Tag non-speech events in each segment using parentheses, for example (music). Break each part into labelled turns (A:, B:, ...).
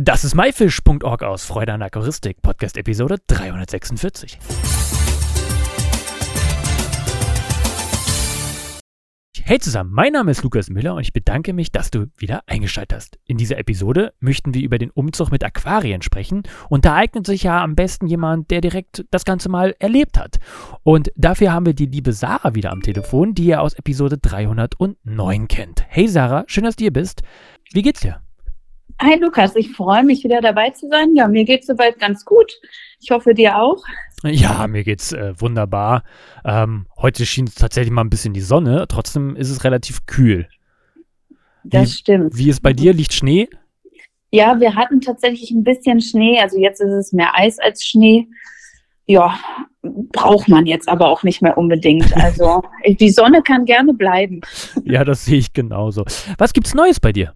A: Das ist myfish.org aus Freude an Aquaristik, Podcast Episode 346. Hey zusammen, mein Name ist Lukas Müller und ich bedanke mich, dass du wieder eingeschaltet hast. In dieser Episode möchten wir über den Umzug mit Aquarien sprechen und da eignet sich ja am besten jemand, der direkt das Ganze mal erlebt hat. Und dafür haben wir die liebe Sarah wieder am Telefon, die ihr aus Episode 309 kennt. Hey Sarah, schön, dass du hier bist. Wie geht's dir?
B: Hi Lukas, ich freue mich wieder dabei zu sein. Ja, mir geht es soweit ganz gut. Ich hoffe dir auch.
A: Ja, mir geht's äh, wunderbar. Ähm, heute schien tatsächlich mal ein bisschen die Sonne, trotzdem ist es relativ kühl.
B: Das wie, stimmt.
A: Wie ist bei dir? Liegt Schnee?
B: Ja, wir hatten tatsächlich ein bisschen Schnee. Also jetzt ist es mehr Eis als Schnee. Ja, braucht man jetzt aber auch nicht mehr unbedingt. Also (laughs) die Sonne kann gerne bleiben.
A: Ja, das sehe ich genauso. Was gibt's Neues bei dir?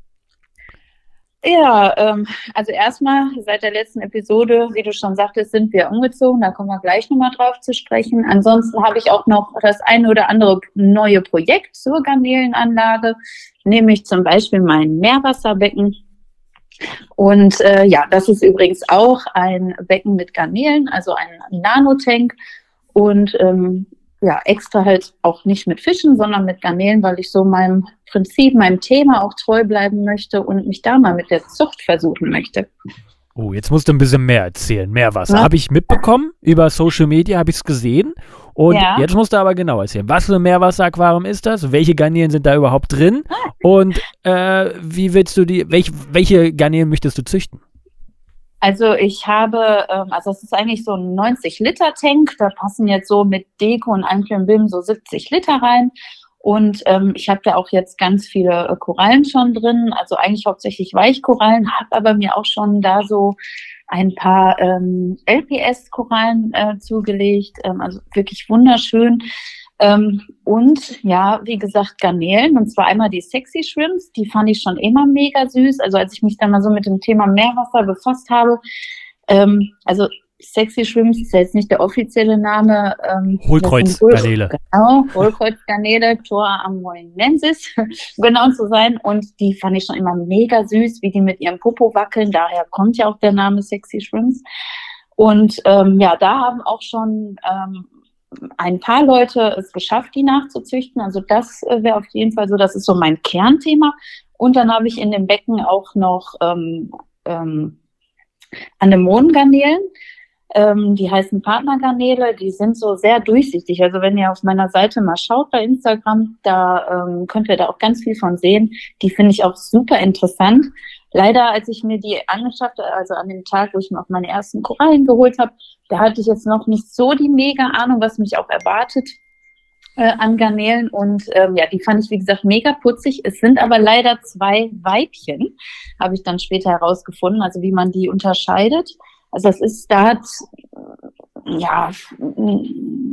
B: Ja, ähm, also erstmal seit der letzten Episode, wie du schon sagtest, sind wir umgezogen. Da kommen wir gleich nochmal drauf zu sprechen. Ansonsten habe ich auch noch das eine oder andere neue Projekt zur Garnelenanlage, nämlich zum Beispiel mein Meerwasserbecken. Und äh, ja, das ist übrigens auch ein Becken mit Garnelen, also ein Nanotank. Und ähm, ja, extra halt auch nicht mit Fischen, sondern mit Garnelen, weil ich so meinem Prinzip, meinem Thema auch treu bleiben möchte und mich da mal mit der Zucht versuchen möchte.
A: Oh, jetzt musst du ein bisschen mehr erzählen. Mehr Wasser. Ja. Habe ich mitbekommen. Über Social Media habe ich es gesehen. Und ja. jetzt musst du aber genau erzählen. Was für ein Meerwasseraquarium ist das? Welche Garnelen sind da überhaupt drin? Ah. Und äh, wie willst du die, welch, welche Garnelen möchtest du züchten?
B: Also ich habe, ähm, also es ist eigentlich so ein 90-Liter-Tank, da passen jetzt so mit Deko und einem Bim so 70 Liter rein. Und ähm, ich habe da auch jetzt ganz viele äh, Korallen schon drin, also eigentlich hauptsächlich Weichkorallen, habe aber mir auch schon da so ein paar ähm, LPS-Korallen äh, zugelegt, ähm, also wirklich wunderschön. Ähm, und ja, wie gesagt, Garnelen. Und zwar einmal die Sexy Shrimps. Die fand ich schon immer mega süß. Also als ich mich dann mal so mit dem Thema Meerwasser befasst habe. Ähm, also Sexy Shrimps ist ja jetzt nicht der offizielle Name.
A: Ähm, Hohlkreuzgarnele.
B: Genau, Hohlkreuzgarnele, Tora amoinensis, (laughs) genau zu sein. Und die fand ich schon immer mega süß, wie die mit ihrem Popo wackeln. Daher kommt ja auch der Name Sexy Shrimps. Und ähm, ja, da haben auch schon ähm, ein paar Leute es geschafft, die nachzuzüchten. Also das äh, wäre auf jeden Fall so, das ist so mein Kernthema. Und dann habe ich in dem Becken auch noch ähm, ähm, Anemonengarnelen. Ähm, die heißen Partnergarnele, die sind so sehr durchsichtig. Also wenn ihr auf meiner Seite mal schaut bei Instagram, da ähm, könnt ihr da auch ganz viel von sehen. Die finde ich auch super interessant. Leider, als ich mir die angeschafft habe, also an dem Tag, wo ich mir auch meine ersten Korallen geholt habe, da hatte ich jetzt noch nicht so die mega Ahnung, was mich auch erwartet äh, an Garnelen. Und ähm, ja, die fand ich, wie gesagt, mega putzig. Es sind aber leider zwei Weibchen, habe ich dann später herausgefunden, also wie man die unterscheidet. Also das ist, da hat ja,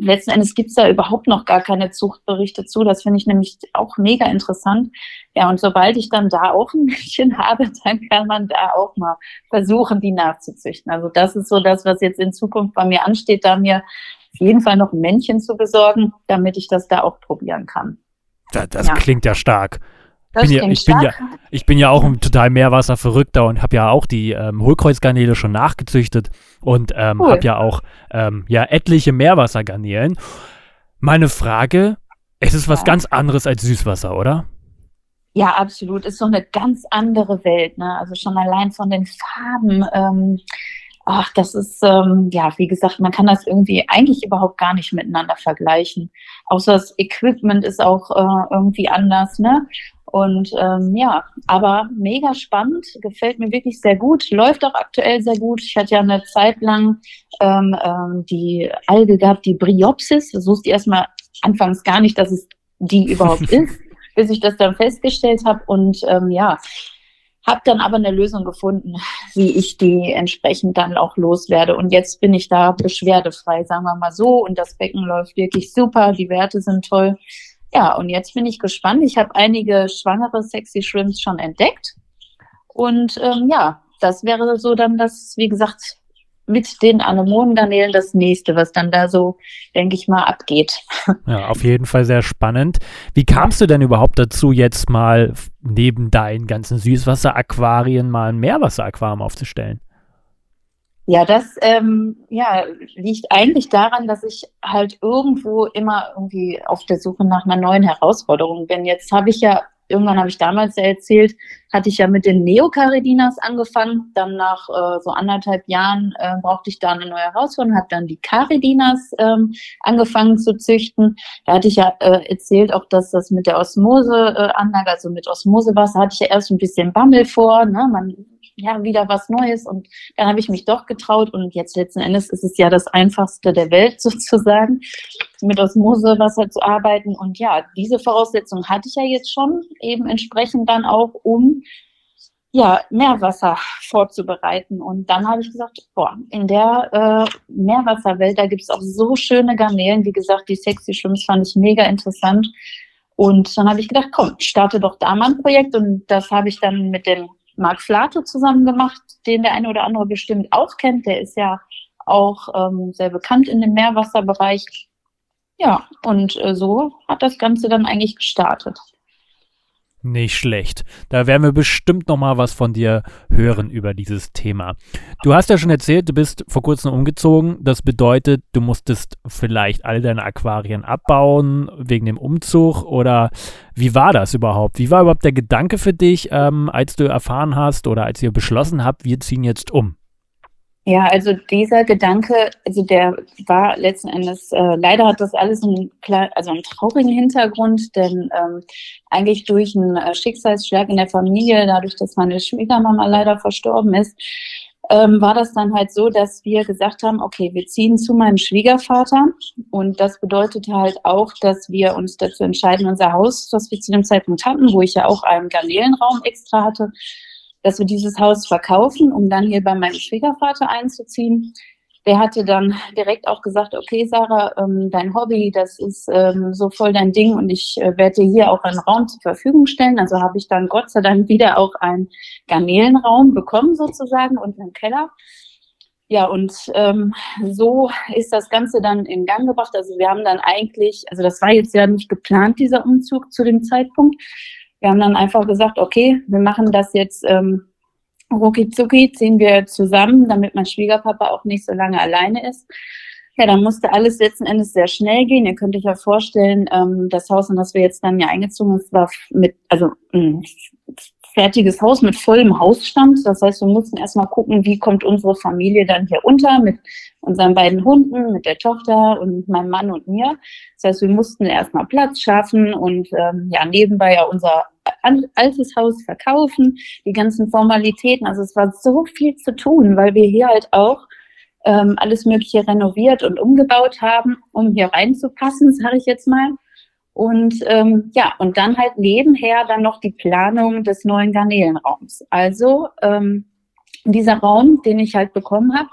B: letzten Endes gibt's da überhaupt noch gar keine Zuchtberichte zu. Das finde ich nämlich auch mega interessant. Ja, und sobald ich dann da auch ein (laughs) Mädchen habe, dann kann man da auch mal versuchen, die nachzuzüchten. Also das ist so das, was jetzt in Zukunft bei mir ansteht, da mir auf jeden Fall noch ein Männchen zu besorgen, damit ich das da auch probieren kann.
A: Das, das ja. klingt ja stark bin ja, ich, bin ja, ich bin ja auch ein total Meerwasserverrückter und habe ja auch die ähm, Hohlkreuzgarnele schon nachgezüchtet und ähm, cool. habe ja auch ähm, ja, etliche Meerwassergarnelen. Meine Frage, es ist was ja. ganz anderes als Süßwasser, oder?
B: Ja, absolut. Ist so eine ganz andere Welt. Ne? Also schon allein von den Farben. Ähm, ach, das ist, ähm, ja, wie gesagt, man kann das irgendwie eigentlich überhaupt gar nicht miteinander vergleichen. Außer das Equipment ist auch äh, irgendwie anders, ne? Und ähm, ja, aber mega spannend, gefällt mir wirklich sehr gut, läuft auch aktuell sehr gut. Ich hatte ja eine Zeit lang ähm, ähm, die Alge gehabt, die Bryopsis. Das wusste ich erstmal anfangs gar nicht, dass es die überhaupt (laughs) ist, bis ich das dann festgestellt habe. Und ähm, ja, habe dann aber eine Lösung gefunden, (laughs) wie ich die entsprechend dann auch loswerde. Und jetzt bin ich da beschwerdefrei, sagen wir mal so. Und das Becken läuft wirklich super, die Werte sind toll. Ja, und jetzt bin ich gespannt. Ich habe einige schwangere Sexy Shrimps schon entdeckt. Und ähm, ja, das wäre so dann das, wie gesagt, mit den Anemonengarnelen das nächste, was dann da so, denke ich mal, abgeht.
A: Ja, auf jeden Fall sehr spannend. Wie kamst du denn überhaupt dazu, jetzt mal neben deinen ganzen Süßwasseraquarien mal ein Meerwasseraquarium aufzustellen?
B: Ja, das ähm, ja, liegt eigentlich daran, dass ich halt irgendwo immer irgendwie auf der Suche nach einer neuen Herausforderung bin. Jetzt habe ich ja irgendwann habe ich damals ja erzählt, hatte ich ja mit den Neocaridinas angefangen. Dann nach äh, so anderthalb Jahren äh, brauchte ich da eine neue Herausforderung, habe dann die Caridinas ähm, angefangen zu züchten. Da hatte ich ja äh, erzählt auch, dass das mit der Osmoseanlage, äh, also mit Osmosewasser, hatte ich ja erst ein bisschen Bammel vor. Ne? Man ja, wieder was Neues. Und dann habe ich mich doch getraut. Und jetzt letzten Endes ist es ja das Einfachste der Welt (laughs) sozusagen, mit Osmosewasser zu arbeiten. Und ja, diese Voraussetzung hatte ich ja jetzt schon, eben entsprechend dann auch, um ja, Meerwasser vorzubereiten. Und dann habe ich gesagt, boah, in der äh, Meerwasserwelt, da gibt es auch so schöne Garnelen. Wie gesagt, die Sexy Shrimps fand ich mega interessant. Und dann habe ich gedacht, komm, starte doch da mal ein Projekt. Und das habe ich dann mit dem Marc Flato zusammen gemacht, den der eine oder andere bestimmt auch kennt. Der ist ja auch ähm, sehr bekannt in dem Meerwasserbereich. Ja, und äh, so hat das Ganze dann eigentlich gestartet.
A: Nicht schlecht. Da werden wir bestimmt noch mal was von dir hören über dieses Thema. Du hast ja schon erzählt, du bist vor kurzem umgezogen. Das bedeutet, du musstest vielleicht all deine Aquarien abbauen wegen dem Umzug oder wie war das überhaupt? Wie war überhaupt der Gedanke für dich, ähm, als du erfahren hast oder als ihr beschlossen habt, wir ziehen jetzt um?
B: Ja, also dieser Gedanke, also der war letzten Endes, äh, leider hat das alles einen, also einen traurigen Hintergrund, denn ähm, eigentlich durch einen äh, Schicksalsschlag in der Familie, dadurch, dass meine Schwiegermama leider verstorben ist, ähm, war das dann halt so, dass wir gesagt haben, okay, wir ziehen zu meinem Schwiegervater. Und das bedeutete halt auch, dass wir uns dazu entscheiden, unser Haus, was wir zu dem Zeitpunkt hatten, wo ich ja auch einen Garnelenraum extra hatte, dass wir dieses Haus verkaufen, um dann hier bei meinem Schwiegervater einzuziehen. Der hatte dann direkt auch gesagt, okay, Sarah, ähm, dein Hobby, das ist ähm, so voll dein Ding und ich äh, werde dir hier auch einen Raum zur Verfügung stellen. Also habe ich dann Gott sei Dank wieder auch einen Garnelenraum bekommen sozusagen und einen Keller. Ja, und ähm, so ist das Ganze dann in Gang gebracht. Also wir haben dann eigentlich, also das war jetzt ja nicht geplant, dieser Umzug zu dem Zeitpunkt, wir haben dann einfach gesagt, okay, wir machen das jetzt ähm, rucki zucki, ziehen wir zusammen, damit mein Schwiegerpapa auch nicht so lange alleine ist. Ja, dann musste alles letzten Endes sehr schnell gehen. Ihr könnt euch ja vorstellen, ähm, das Haus, in das wir jetzt dann ja eingezogen sind, war mit, also ein fertiges Haus mit vollem Hausstand. Das heißt, wir mussten erstmal gucken, wie kommt unsere Familie dann hier unter mit unseren beiden Hunden, mit der Tochter und meinem Mann und mir. Das heißt, wir mussten erstmal Platz schaffen und ähm, ja, nebenbei ja unser altes Haus verkaufen, die ganzen Formalitäten. Also es war so viel zu tun, weil wir hier halt auch ähm, alles Mögliche renoviert und umgebaut haben, um hier reinzupassen, sage ich jetzt mal. Und ähm, ja, und dann halt nebenher dann noch die Planung des neuen Garnelenraums. Also ähm, dieser Raum, den ich halt bekommen habe,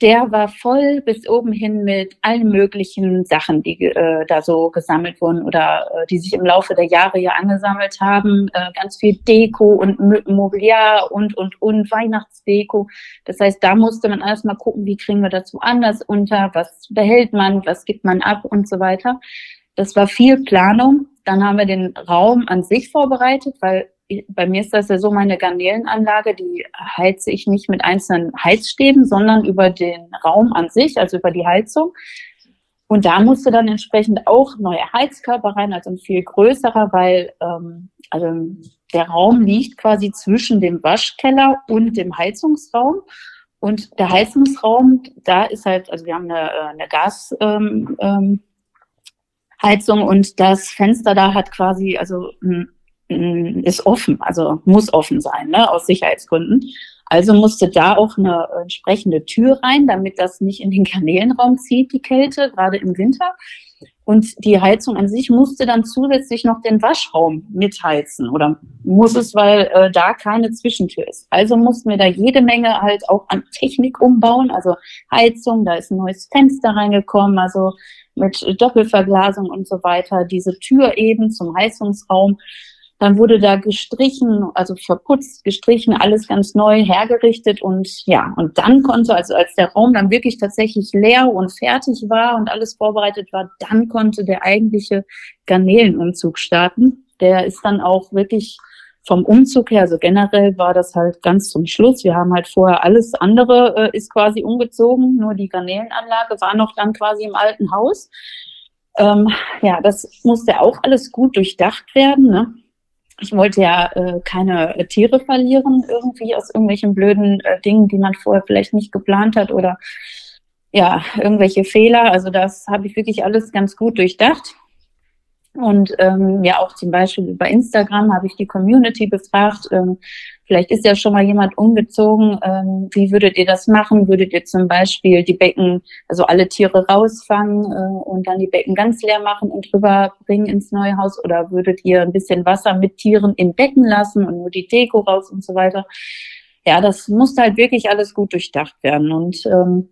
B: der war voll bis oben hin mit allen möglichen Sachen, die äh, da so gesammelt wurden oder äh, die sich im Laufe der Jahre ja angesammelt haben. Äh, ganz viel Deko und Mobiliar und, und, und Weihnachtsdeko. Das heißt, da musste man erstmal gucken, wie kriegen wir dazu anders unter, was behält man, was gibt man ab und so weiter. Das war viel Planung. Dann haben wir den Raum an sich vorbereitet, weil bei mir ist das ja so, meine Garnelenanlage, die heize ich nicht mit einzelnen Heizstäben, sondern über den Raum an sich, also über die Heizung. Und da musste dann entsprechend auch neue Heizkörper rein, also ein viel größerer, weil ähm, also der Raum liegt quasi zwischen dem Waschkeller und dem Heizungsraum. Und der Heizungsraum, da ist halt, also wir haben eine, äh, eine Gas, ähm, ähm, Heizung und das Fenster da hat quasi, also ist offen, also muss offen sein, ne, aus Sicherheitsgründen. Also musste da auch eine entsprechende Tür rein, damit das nicht in den Kanälenraum zieht, die Kälte, gerade im Winter. Und die Heizung an sich musste dann zusätzlich noch den Waschraum mitheizen oder muss es, weil äh, da keine Zwischentür ist. Also mussten wir da jede Menge halt auch an Technik umbauen, also Heizung, da ist ein neues Fenster reingekommen, also mit Doppelverglasung und so weiter, diese Tür eben zum Heizungsraum Dann wurde da gestrichen, also verputzt, gestrichen, alles ganz neu hergerichtet und ja, und dann konnte, also als der Raum dann wirklich tatsächlich leer und fertig war und alles vorbereitet war, dann konnte der eigentliche Garnelenumzug starten. Der ist dann auch wirklich vom Umzug her, also generell war das halt ganz zum Schluss. Wir haben halt vorher alles andere äh, ist quasi umgezogen, nur die Garnelenanlage war noch dann quasi im alten Haus. Ähm, ja, das musste auch alles gut durchdacht werden. Ne? Ich wollte ja äh, keine äh, Tiere verlieren, irgendwie aus irgendwelchen blöden äh, Dingen, die man vorher vielleicht nicht geplant hat oder ja, irgendwelche Fehler. Also das habe ich wirklich alles ganz gut durchdacht. Und ähm, ja, auch zum Beispiel über Instagram habe ich die Community befragt. Ähm, vielleicht ist ja schon mal jemand umgezogen. Ähm, wie würdet ihr das machen? Würdet ihr zum Beispiel die Becken, also alle Tiere rausfangen äh, und dann die Becken ganz leer machen und rüberbringen ins neue Haus? Oder würdet ihr ein bisschen Wasser mit Tieren im Becken lassen und nur die Deko raus und so weiter? Ja, das musste halt wirklich alles gut durchdacht werden. Und ähm,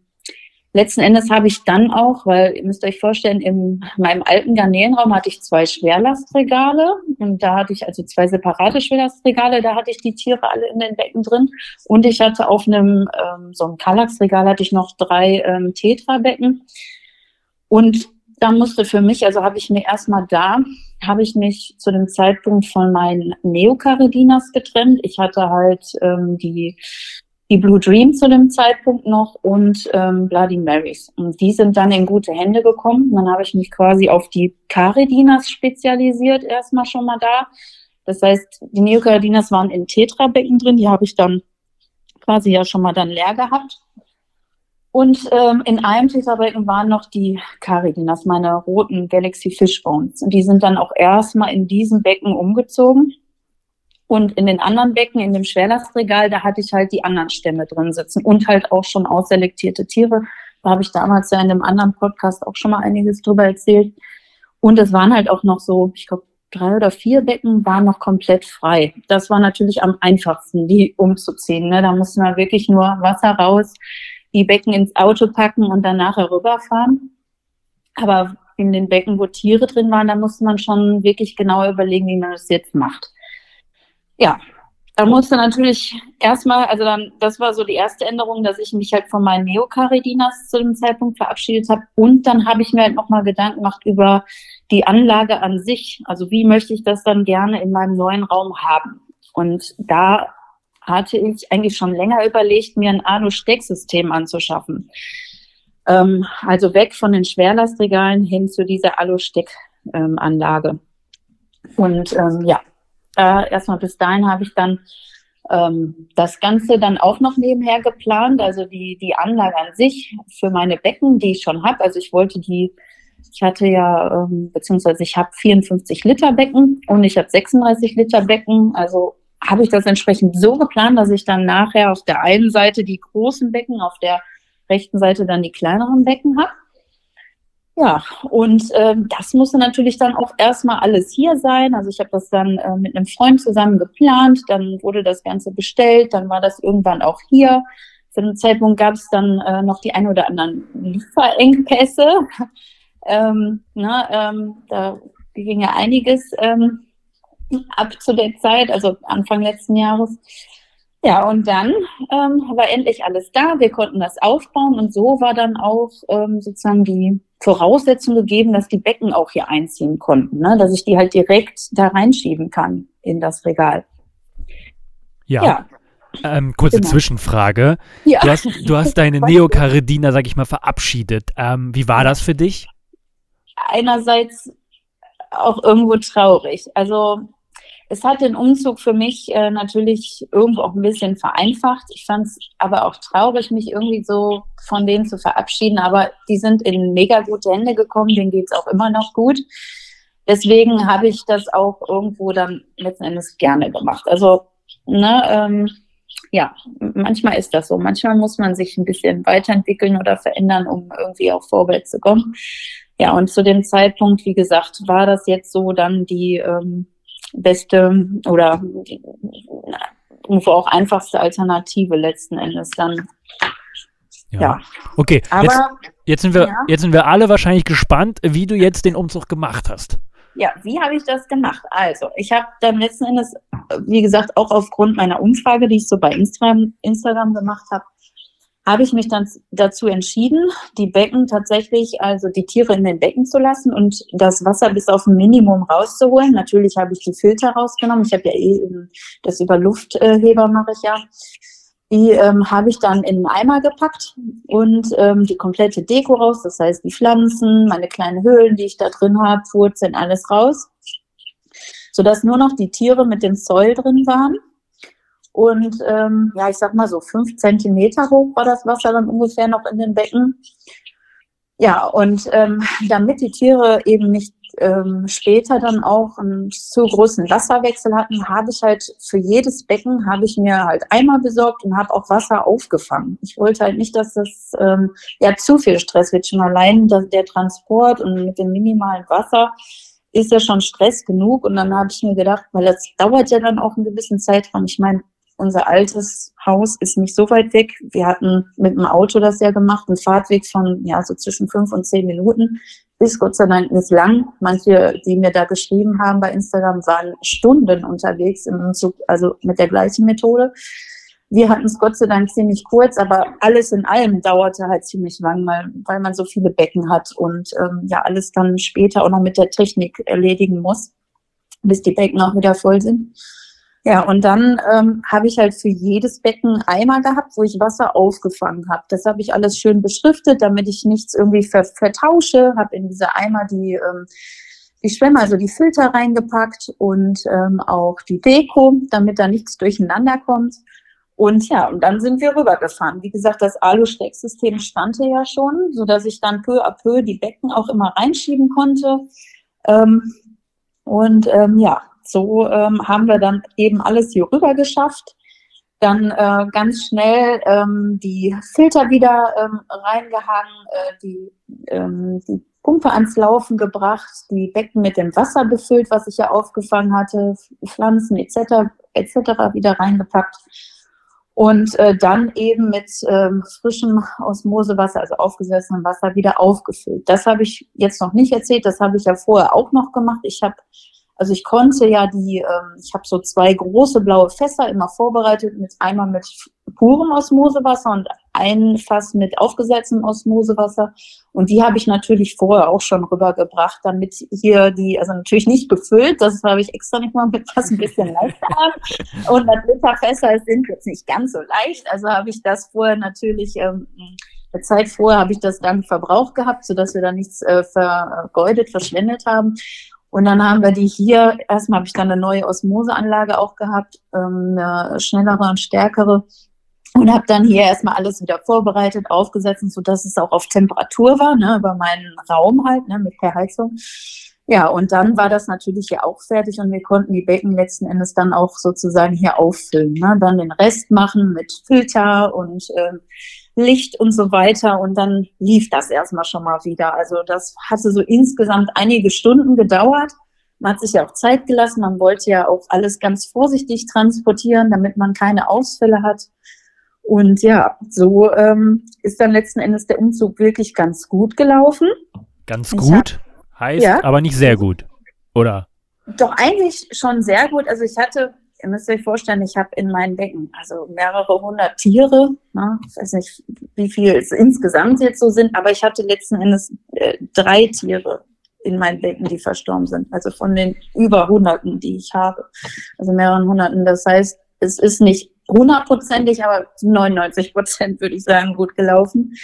B: Letzten Endes habe ich dann auch, weil ihr müsst euch vorstellen, in meinem alten Garnelenraum hatte ich zwei Schwerlastregale und da hatte ich also zwei separate Schwerlastregale, da hatte ich die Tiere alle in den Becken drin. Und ich hatte auf einem ähm, so einem Kallax-Regal hatte ich noch drei ähm, Tetra-Becken. Und da musste für mich, also habe ich mir erstmal da, habe ich mich zu dem Zeitpunkt von meinen Neocardinas getrennt. Ich hatte halt ähm, die die Blue Dream zu dem Zeitpunkt noch und ähm, Bloody Marys. Und die sind dann in gute Hände gekommen. Dann habe ich mich quasi auf die Caridinas spezialisiert, erstmal schon mal da. Das heißt, die Neocaridinas waren in Tetrabecken drin, die habe ich dann quasi ja schon mal dann leer gehabt. Und ähm, in einem Tetrabecken waren noch die Caridinas, meine roten Galaxy Fishbones. Und die sind dann auch erstmal in diesem Becken umgezogen. Und in den anderen Becken, in dem Schwerlastregal, da hatte ich halt die anderen Stämme drin sitzen und halt auch schon ausselektierte Tiere. Da habe ich damals ja in dem anderen Podcast auch schon mal einiges drüber erzählt. Und es waren halt auch noch so, ich glaube, drei oder vier Becken waren noch komplett frei. Das war natürlich am einfachsten, die umzuziehen. Ne? Da musste man wirklich nur Wasser raus, die Becken ins Auto packen und dann nachher rüberfahren. Aber in den Becken, wo Tiere drin waren, da musste man schon wirklich genau überlegen, wie man das jetzt macht ja, da musste natürlich erstmal, also dann, das war so die erste Änderung, dass ich mich halt von meinen Neocaridinas zu dem Zeitpunkt verabschiedet habe. Und dann habe ich mir halt nochmal Gedanken gemacht über die Anlage an sich. Also wie möchte ich das dann gerne in meinem neuen Raum haben? Und da hatte ich eigentlich schon länger überlegt, mir ein Alu-Stecksystem anzuschaffen. Ähm, also weg von den Schwerlastregalen hin zu dieser Alu-Steckanlage. Ähm, und ähm, ja, äh, erstmal bis dahin habe ich dann ähm, das Ganze dann auch noch nebenher geplant, also die, die Anlage an sich für meine Becken, die ich schon habe. Also ich wollte die, ich hatte ja, ähm, beziehungsweise ich habe 54 Liter Becken und ich habe 36 Liter Becken. Also habe ich das entsprechend so geplant, dass ich dann nachher auf der einen Seite die großen Becken, auf der rechten Seite dann die kleineren Becken habe. Ja, und ähm, das musste natürlich dann auch erstmal alles hier sein. Also ich habe das dann äh, mit einem Freund zusammen geplant, dann wurde das Ganze bestellt, dann war das irgendwann auch hier. Zu einem Zeitpunkt gab es dann äh, noch die ein oder anderen Lieferengpässe. (laughs) ähm, na, ähm, da ging ja einiges ähm, ab zu der Zeit, also Anfang letzten Jahres. Ja, und dann ähm, war endlich alles da. Wir konnten das aufbauen und so war dann auch ähm, sozusagen die Voraussetzung gegeben, dass die Becken auch hier einziehen konnten, ne? dass ich die halt direkt da reinschieben kann in das Regal.
A: Ja. ja. Ähm, kurze genau. Zwischenfrage. Ja. Du, hast, du hast deine (laughs) Neocaridina, sag ich mal, verabschiedet. Ähm, wie war das für dich?
B: Einerseits auch irgendwo traurig. Also es hat den Umzug für mich äh, natürlich irgendwo auch ein bisschen vereinfacht. Ich fand es aber auch traurig, mich irgendwie so von denen zu verabschieden. Aber die sind in mega gute Hände gekommen, denen geht es auch immer noch gut. Deswegen habe ich das auch irgendwo dann letzten Endes gerne gemacht. Also, ne, ähm, ja, manchmal ist das so. Manchmal muss man sich ein bisschen weiterentwickeln oder verändern, um irgendwie auch vorwärts zu kommen. Ja, und zu dem Zeitpunkt, wie gesagt, war das jetzt so dann die ähm, beste oder irgendwo auch einfachste Alternative letzten Endes dann.
A: Ja. ja. Okay, Aber, jetzt, jetzt, sind wir, ja. jetzt sind wir alle wahrscheinlich gespannt, wie du jetzt den Umzug gemacht hast.
B: Ja, wie habe ich das gemacht? Also, ich habe dann letzten Endes, wie gesagt, auch aufgrund meiner Umfrage, die ich so bei Instagram, Instagram gemacht habe, habe ich mich dann dazu entschieden, die Becken tatsächlich, also die Tiere in den Becken zu lassen und das Wasser bis auf ein Minimum rauszuholen. Natürlich habe ich die Filter rausgenommen. Ich habe ja eh das über Luftheber mache ich ja. Die ähm, habe ich dann in einen Eimer gepackt und ähm, die komplette Deko raus, das heißt die Pflanzen, meine kleinen Höhlen, die ich da drin habe, Wurzeln, alles raus, sodass nur noch die Tiere mit dem Zoll drin waren. Und ähm, ja, ich sag mal so fünf Zentimeter hoch war das Wasser dann ungefähr noch in den Becken. Ja, und ähm, damit die Tiere eben nicht ähm, später dann auch einen zu großen Wasserwechsel hatten, habe ich halt für jedes Becken habe ich mir halt Eimer besorgt und habe auch Wasser aufgefangen. Ich wollte halt nicht, dass das ähm, ja zu viel Stress wird. Schon allein dass der Transport und mit dem minimalen Wasser ist ja schon Stress genug. Und dann habe ich mir gedacht, weil das dauert ja dann auch einen gewissen Zeitraum. Ich meine, unser altes Haus ist nicht so weit weg. Wir hatten mit dem Auto das ja gemacht, einen Fahrtweg von ja so zwischen fünf und zehn Minuten ist Gott sei Dank nicht lang. Manche, die mir da geschrieben haben bei Instagram, waren Stunden unterwegs im Zug, also mit der gleichen Methode. Wir hatten es Gott sei Dank ziemlich kurz, aber alles in allem dauerte halt ziemlich lang, weil, man so viele Becken hat und ähm, ja alles dann später auch noch mit der Technik erledigen muss, bis die Becken auch wieder voll sind. Ja, und dann ähm, habe ich halt für jedes Becken Eimer gehabt, wo ich Wasser aufgefangen habe. Das habe ich alles schön beschriftet, damit ich nichts irgendwie ver vertausche. Habe in diese Eimer die, ähm, die Schwämme, also die Filter reingepackt und ähm, auch die Deko, damit da nichts durcheinander kommt. Und ja, und dann sind wir rübergefahren. Wie gesagt, das Alu-Stecksystem stand ja schon, so dass ich dann peu à peu die Becken auch immer reinschieben konnte. Ähm, und ähm, ja, so ähm, haben wir dann eben alles hier rüber geschafft. Dann äh, ganz schnell ähm, die Filter wieder ähm, reingehangen, äh, die, ähm, die Pumpe ans Laufen gebracht, die Becken mit dem Wasser befüllt, was ich ja aufgefangen hatte, Pflanzen etc. etc. wieder reingepackt und äh, dann eben mit ähm, frischem Osmosewasser, also aufgesessenem Wasser, wieder aufgefüllt. Das habe ich jetzt noch nicht erzählt, das habe ich ja vorher auch noch gemacht. Ich habe also ich konnte ja die, ähm, ich habe so zwei große blaue Fässer immer vorbereitet, mit einmal mit purem Osmosewasser und ein Fass mit aufgesetztem Osmosewasser. Und die habe ich natürlich vorher auch schon rübergebracht, damit hier die, also natürlich nicht gefüllt, das habe ich extra nicht mal mit was ein bisschen (laughs) leichter an. Und das Liter Fässer sind jetzt nicht ganz so leicht, also habe ich das vorher natürlich ähm, eine Zeit vorher habe ich das dann verbraucht gehabt, sodass wir da nichts äh, vergeudet, verschwendet haben. Und dann haben wir die hier, erstmal habe ich dann eine neue Osmoseanlage auch gehabt, ähm, eine schnellere und stärkere. Und habe dann hier erstmal alles wieder vorbereitet, aufgesetzt, so dass es auch auf Temperatur war, ne, über meinen Raum halt, ne, mit der Heizung. Ja, und dann war das natürlich hier auch fertig und wir konnten die Becken letzten Endes dann auch sozusagen hier auffüllen. Ne? Dann den Rest machen mit Filter und äh, Licht und so weiter. Und dann lief das erstmal schon mal wieder. Also das hatte so insgesamt einige Stunden gedauert. Man hat sich ja auch Zeit gelassen. Man wollte ja auch alles ganz vorsichtig transportieren, damit man keine Ausfälle hat. Und ja, so ähm, ist dann letzten Endes der Umzug wirklich ganz gut gelaufen.
A: Ganz gut? Hab, heißt ja, aber nicht sehr gut, oder?
B: Doch eigentlich schon sehr gut. Also ich hatte ihr müsst euch vorstellen, ich habe in meinen Becken also mehrere hundert Tiere. Ne? Ich weiß nicht, wie viel es insgesamt jetzt so sind, aber ich hatte letzten Endes äh, drei Tiere in meinen Becken, die verstorben sind. Also von den über Hunderten, die ich habe. Also mehreren Hunderten. Das heißt, es ist nicht hundertprozentig, aber 99 Prozent würde ich sagen, gut gelaufen.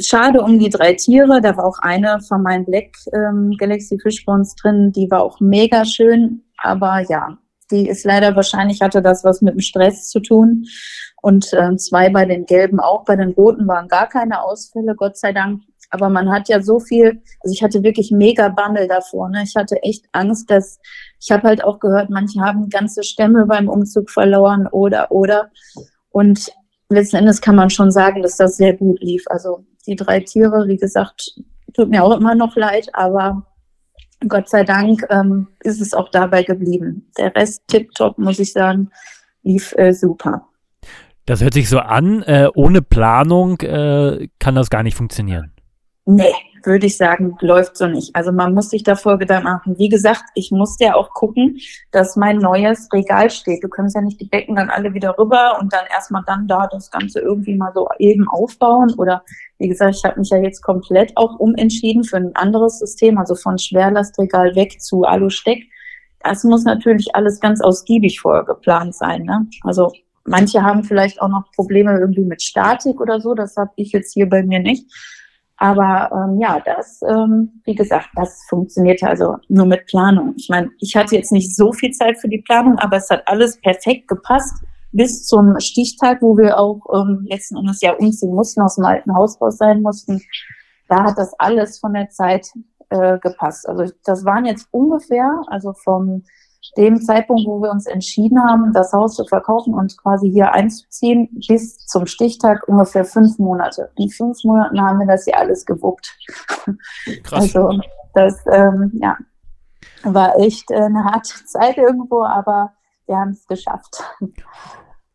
B: Schade um die drei Tiere. Da war auch eine von meinen Black ähm, Galaxy Fishbones drin. Die war auch mega schön. Aber ja, die ist leider wahrscheinlich, hatte das was mit dem Stress zu tun. Und äh, zwei bei den gelben auch. Bei den roten waren gar keine Ausfälle, Gott sei Dank. Aber man hat ja so viel, also ich hatte wirklich mega Bammel davor. Ne? Ich hatte echt Angst, dass, ich habe halt auch gehört, manche haben ganze Stämme beim Umzug verloren oder, oder. Und letzten Endes kann man schon sagen, dass das sehr gut lief. Also die drei Tiere, wie gesagt, tut mir auch immer noch leid, aber Gott sei Dank ähm, ist es auch dabei geblieben. Der Rest tipptopp, muss ich sagen, lief äh, super.
A: Das hört sich so an, äh, ohne Planung äh, kann das gar nicht funktionieren.
B: Nee, würde ich sagen, läuft so nicht. Also man muss sich davor Gedanken machen. Wie gesagt, ich muss ja auch gucken, dass mein neues Regal steht. Du kannst ja nicht die Becken dann alle wieder rüber und dann erstmal dann da das Ganze irgendwie mal so eben aufbauen. Oder wie gesagt, ich habe mich ja jetzt komplett auch umentschieden für ein anderes System, also von Schwerlastregal weg zu Alu-Steck. Das muss natürlich alles ganz ausgiebig vorher geplant sein. Ne? Also manche haben vielleicht auch noch Probleme irgendwie mit Statik oder so. Das habe ich jetzt hier bei mir nicht. Aber ähm, ja, das, ähm, wie gesagt, das funktioniert also nur mit Planung. Ich meine, ich hatte jetzt nicht so viel Zeit für die Planung, aber es hat alles perfekt gepasst bis zum Stichtag, wo wir auch ähm, letzten Endes ja umziehen mussten, aus dem alten Haus raus sein mussten. Da hat das alles von der Zeit äh, gepasst. Also das waren jetzt ungefähr, also vom dem Zeitpunkt, wo wir uns entschieden haben, das Haus zu verkaufen und quasi hier einzuziehen, bis zum Stichtag ungefähr fünf Monate. In fünf Monaten haben wir das hier alles gewuppt. Krass. Also das ähm, ja, war echt eine harte (laughs) Zeit irgendwo, aber wir haben es geschafft.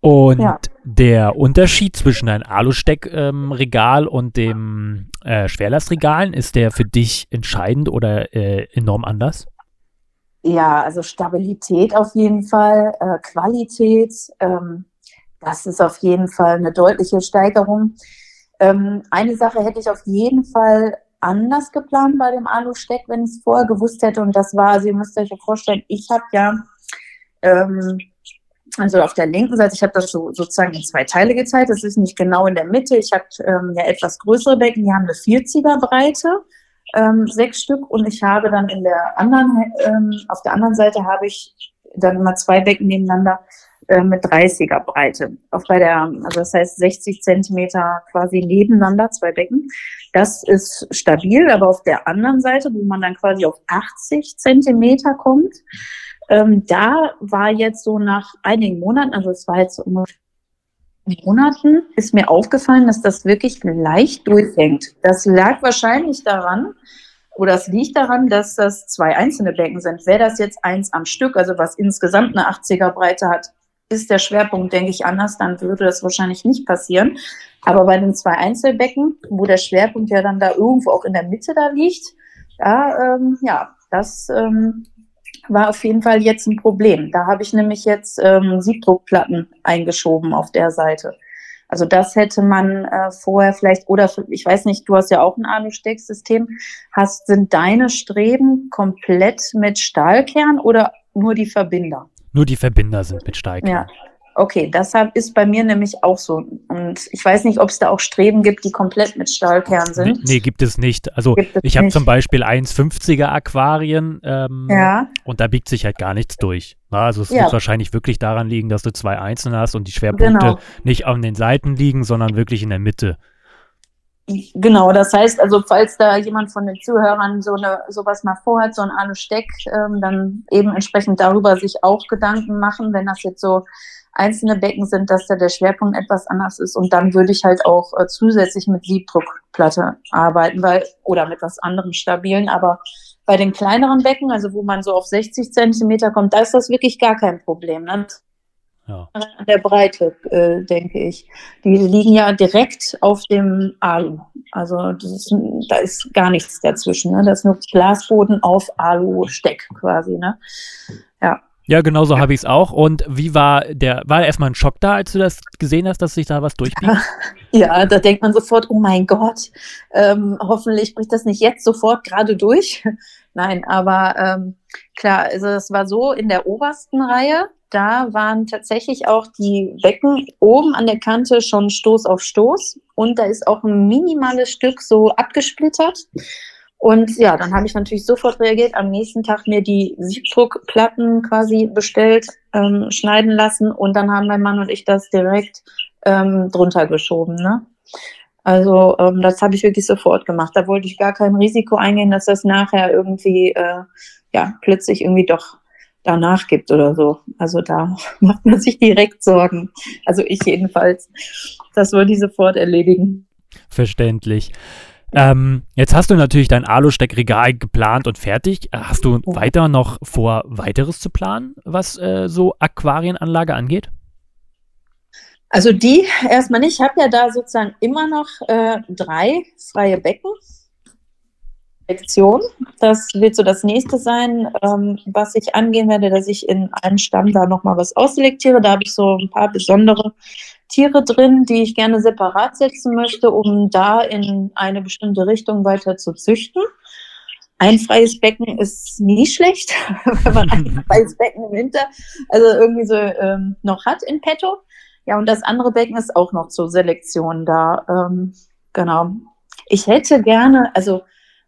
A: Und ja. der Unterschied zwischen einem Alusteckregal ähm, und dem äh, Schwerlastregalen, ist der für dich entscheidend oder äh, enorm anders?
B: Ja, also Stabilität auf jeden Fall, äh, Qualität, ähm, das ist auf jeden Fall eine deutliche Steigerung. Ähm, eine Sache hätte ich auf jeden Fall anders geplant bei dem Alu-Steck, wenn ich es vorher gewusst hätte. Und das war, also ihr müsst euch ja vorstellen, ich habe ja, ähm, also auf der linken Seite, ich habe das so sozusagen in zwei Teile geteilt. Das ist nicht genau in der Mitte. Ich habe ähm, ja etwas größere Becken, die haben eine 40er Breite ähm, sechs Stück und ich habe dann in der anderen, ähm, auf der anderen Seite habe ich dann immer zwei Becken nebeneinander äh, mit 30er Breite. Auch bei der, also das heißt 60 Zentimeter quasi nebeneinander, zwei Becken. Das ist stabil, aber auf der anderen Seite, wo man dann quasi auf 80 Zentimeter kommt, ähm, da war jetzt so nach einigen Monaten, also es war jetzt ungefähr Monaten ist mir aufgefallen, dass das wirklich leicht durchhängt. Das lag wahrscheinlich daran, oder es liegt daran, dass das zwei einzelne Becken sind. Wäre das jetzt eins am Stück, also was insgesamt eine 80er Breite hat, ist der Schwerpunkt, denke ich, anders, dann würde das wahrscheinlich nicht passieren. Aber bei den zwei Einzelbecken, wo der Schwerpunkt ja dann da irgendwo auch in der Mitte da liegt, da, ähm, ja, das ähm, war auf jeden Fall jetzt ein Problem. Da habe ich nämlich jetzt ähm, Siebdruckplatten eingeschoben auf der Seite. Also das hätte man äh, vorher vielleicht, oder ich weiß nicht, du hast ja auch ein Alu-Stecksystem. Hast, sind deine Streben komplett mit Stahlkern oder nur die Verbinder?
A: Nur die Verbinder sind mit Stahlkern.
B: Ja, Okay, deshalb ist bei mir nämlich auch so. Und ich weiß nicht, ob es da auch Streben gibt, die komplett mit Stahlkern sind.
A: Nee, nee gibt es nicht. Also ich habe zum Beispiel 1,50er Aquarien ähm, ja. und da biegt sich halt gar nichts durch. Na, also es ja. wird wahrscheinlich wirklich daran liegen, dass du zwei Einzelne hast und die Schwerpunkte genau. nicht an den Seiten liegen, sondern wirklich in der Mitte.
B: Genau, das heißt also, falls da jemand von den Zuhörern so eine sowas mal vorhat, so ein Alu-Steck, ähm, dann eben entsprechend darüber sich auch Gedanken machen, wenn das jetzt so einzelne Becken sind, dass da der Schwerpunkt etwas anders ist. Und dann würde ich halt auch äh, zusätzlich mit Siebdruckplatte arbeiten, weil, oder mit was anderem stabilen. Aber bei den kleineren Becken, also wo man so auf 60 Zentimeter kommt, da ist das wirklich gar kein Problem. Ne? Ja. An der Breite, äh, denke ich. Die liegen ja direkt auf dem Alu. Also ist, da ist gar nichts dazwischen. Ne? Das ist nur Glasboden auf Alu-Steck quasi. Ne?
A: Ja. Ja, genau so habe ich es auch. Und wie war der, war erstmal ein Schock da, als du das gesehen hast, dass sich da was durchbiegt? (laughs)
B: Ja, da denkt man sofort, oh mein Gott, ähm, hoffentlich bricht das nicht jetzt sofort gerade durch. (laughs) Nein, aber ähm, klar, also es war so in der obersten Reihe, da waren tatsächlich auch die Becken oben an der Kante schon Stoß auf Stoß und da ist auch ein minimales Stück so abgesplittert. Und ja, dann habe ich natürlich sofort reagiert, am nächsten Tag mir die Siebdruckplatten quasi bestellt, ähm, schneiden lassen und dann haben mein Mann und ich das direkt ähm, drunter geschoben. Ne? Also ähm, das habe ich wirklich sofort gemacht. Da wollte ich gar kein Risiko eingehen, dass das nachher irgendwie äh, ja plötzlich irgendwie doch danach gibt oder so. Also da (laughs) macht man sich direkt Sorgen. Also ich jedenfalls. Das wollte ich sofort erledigen.
A: Verständlich. Ähm, jetzt hast du natürlich dein Alu-Steckregal geplant und fertig. Hast du weiter noch vor, weiteres zu planen, was äh, so Aquarienanlage angeht?
B: Also die erstmal nicht. Ich habe ja da sozusagen immer noch äh, drei freie Becken. Selektion. Das wird so das nächste sein, ähm, was ich angehen werde, dass ich in einem Stamm da nochmal was ausselektiere. Da habe ich so ein paar besondere Tiere drin, die ich gerne separat setzen möchte, um da in eine bestimmte Richtung weiter zu züchten. Ein freies Becken ist nie schlecht, (laughs) wenn man ein (laughs) freies Becken im Winter also irgendwie so ähm, noch hat in petto. Ja, und das andere Becken ist auch noch zur Selektion da. Ähm, genau. Ich hätte gerne, also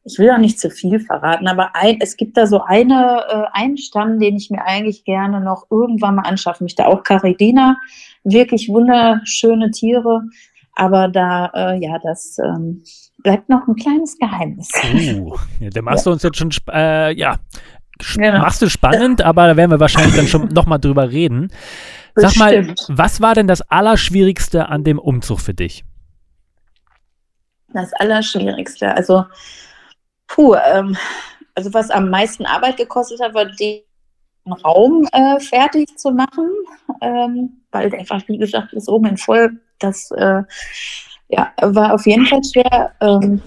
B: ich will auch nicht zu viel verraten, aber ein, es gibt da so eine, äh, einen Stamm, den ich mir eigentlich gerne noch irgendwann mal anschaffen möchte. Auch Caridina, wirklich wunderschöne Tiere, aber da, äh, ja, das ähm, bleibt noch ein kleines Geheimnis.
A: Uh, ja, der machst ja. du uns jetzt schon, äh, ja, genau. machst du spannend, aber da werden wir wahrscheinlich dann schon (laughs) nochmal drüber reden. Sag Bestimmt. mal, was war denn das Allerschwierigste an dem Umzug für dich?
B: Das Allerschwierigste, also Puh, ähm, also was am meisten Arbeit gekostet hat, war den Raum äh, fertig zu machen, ähm, weil einfach, wie gesagt, ist oben in voll. Das äh, ja, war auf jeden Fall schwer. Ähm,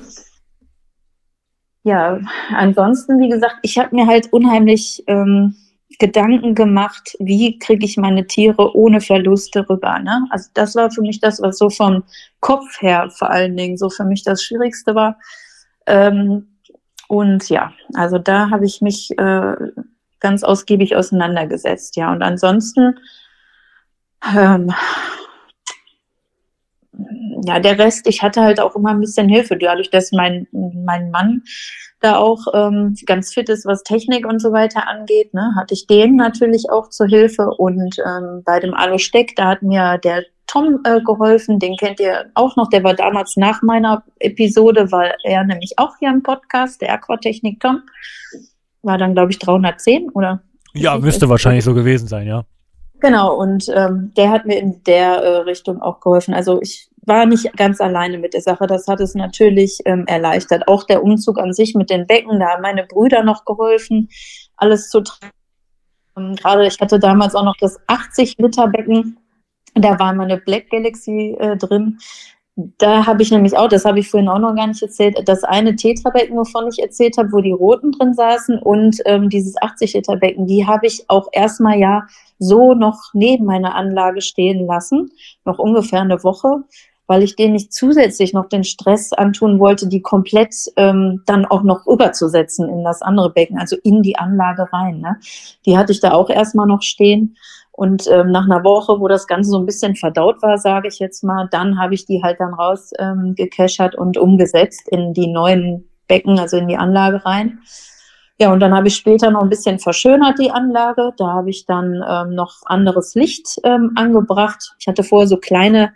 B: ja, ansonsten, wie gesagt, ich habe mir halt unheimlich ähm, Gedanken gemacht, wie kriege ich meine Tiere ohne Verluste rüber. Ne? Also das war für mich das, was so vom Kopf her vor allen Dingen so für mich das Schwierigste war. Ähm, und ja, also da habe ich mich äh, ganz ausgiebig auseinandergesetzt, ja. Und ansonsten, ähm, ja, der Rest, ich hatte halt auch immer ein bisschen Hilfe, dadurch, dass mein, mein Mann da auch ähm, ganz fit ist, was Technik und so weiter angeht, ne, hatte ich den natürlich auch zur Hilfe. Und ähm, bei dem Alu-Steck, da hat mir der Tom äh, geholfen, den kennt ihr auch noch, der war damals nach meiner Episode, weil er nämlich auch hier im Podcast, der Aquatechnik Tom, war dann, glaube ich, 310 oder?
A: Ja, müsste wahrscheinlich so gewesen sein, ja.
B: Genau, und ähm, der hat mir in der äh, Richtung auch geholfen. Also ich war nicht ganz alleine mit der Sache. Das hat es natürlich ähm, erleichtert. Auch der Umzug an sich mit den Becken, da haben meine Brüder noch geholfen, alles zu tragen. Ähm, Gerade ich hatte damals auch noch das 80-Liter-Becken da war meine Black Galaxy äh, drin. Da habe ich nämlich auch, das habe ich vorhin auch noch gar nicht erzählt, das eine Tetrabecken, wovon ich erzählt habe, wo die Roten drin saßen und ähm, dieses 80-Liter-Becken, die habe ich auch erstmal ja so noch neben meiner Anlage stehen lassen, noch ungefähr eine Woche, weil ich denen nicht zusätzlich noch den Stress antun wollte, die komplett ähm, dann auch noch überzusetzen in das andere Becken, also in die Anlage rein. Ne? Die hatte ich da auch erstmal noch stehen. Und ähm, nach einer Woche, wo das Ganze so ein bisschen verdaut war, sage ich jetzt mal, dann habe ich die halt dann raus ähm, und umgesetzt in die neuen Becken, also in die Anlage rein. Ja, und dann habe ich später noch ein bisschen verschönert die Anlage. Da habe ich dann ähm, noch anderes Licht ähm, angebracht. Ich hatte vorher so kleine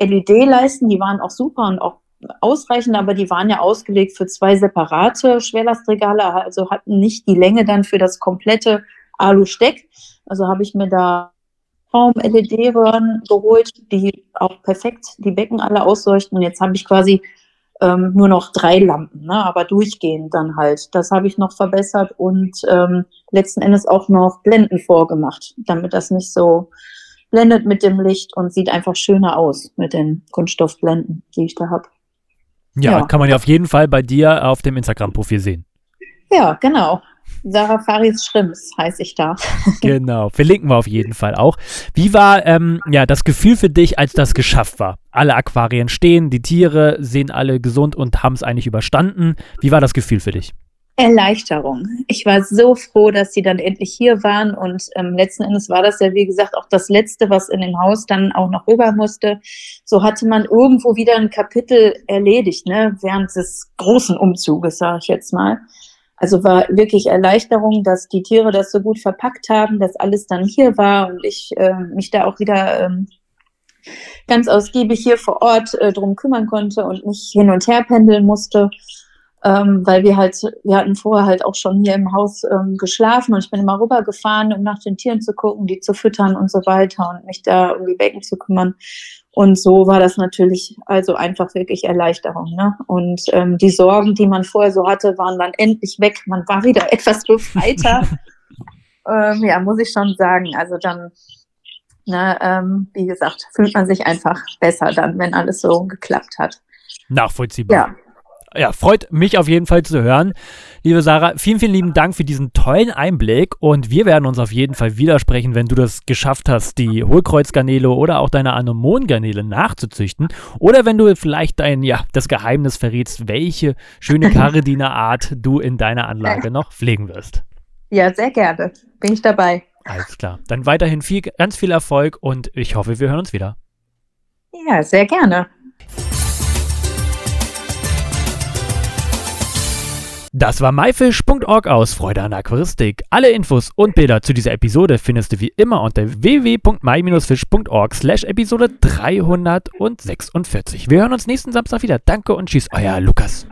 B: LED-Leisten, die waren auch super und auch ausreichend, aber die waren ja ausgelegt für zwei separate Schwerlastregale, also hatten nicht die Länge dann für das komplette Alu-Steck. Also habe ich mir da Raum-LED-Röhren geholt, die auch perfekt die Becken alle ausleuchten. Und jetzt habe ich quasi ähm, nur noch drei Lampen, ne, aber durchgehend dann halt. Das habe ich noch verbessert und ähm, letzten Endes auch noch Blenden vorgemacht, damit das nicht so blendet mit dem Licht und sieht einfach schöner aus mit den Kunststoffblenden, die ich da habe.
A: Ja, ja, kann man ja auf jeden Fall bei dir auf dem Instagram-Profil sehen.
B: Ja, genau. Sarah Faris Schrimps heiße ich da. (laughs) (laughs)
A: genau, verlinken wir auf jeden Fall auch. Wie war ähm, ja, das Gefühl für dich, als das geschafft war? Alle Aquarien stehen, die Tiere sehen alle gesund und haben es eigentlich überstanden. Wie war das Gefühl für dich?
B: Erleichterung. Ich war so froh, dass sie dann endlich hier waren und ähm, letzten Endes war das ja, wie gesagt, auch das Letzte, was in dem Haus dann auch noch rüber musste. So hatte man irgendwo wieder ein Kapitel erledigt, ne, während des großen Umzuges, sage ich jetzt mal. Also war wirklich Erleichterung, dass die Tiere das so gut verpackt haben, dass alles dann hier war und ich äh, mich da auch wieder ähm, ganz ausgiebig hier vor Ort äh, drum kümmern konnte und nicht hin und her pendeln musste, ähm, weil wir halt, wir hatten vorher halt auch schon hier im Haus ähm, geschlafen und ich bin immer rübergefahren, um nach den Tieren zu gucken, die zu füttern und so weiter und mich da um die Becken zu kümmern. Und so war das natürlich also einfach wirklich Erleichterung. Ne? Und ähm, die Sorgen, die man vorher so hatte, waren dann endlich weg. Man war wieder (laughs) etwas befreiter. (laughs) ähm, ja, muss ich schon sagen. Also dann, ne, ähm, wie gesagt, fühlt man sich einfach besser dann, wenn alles so geklappt hat.
A: Nachvollziehbar. Ja. Ja, freut mich auf jeden Fall zu hören. Liebe Sarah, vielen, vielen lieben Dank für diesen tollen Einblick und wir werden uns auf jeden Fall widersprechen, wenn du das geschafft hast, die Hohlkreuzgarnele oder auch deine Anemonengarnele nachzuzüchten oder wenn du vielleicht dein, ja, das Geheimnis verrätst, welche schöne (laughs) Karidiner-Art du in deiner Anlage noch pflegen wirst.
B: Ja, sehr gerne. Bin ich dabei.
A: Alles klar. Dann weiterhin viel, ganz viel Erfolg und ich hoffe, wir hören uns wieder.
B: Ja, sehr gerne.
A: Das war myfish.org aus Freude an Aquaristik. Alle Infos und Bilder zu dieser Episode findest du wie immer unter www.my-fish.org slash Episode 346. Wir hören uns nächsten Samstag wieder. Danke und tschüss, euer Lukas.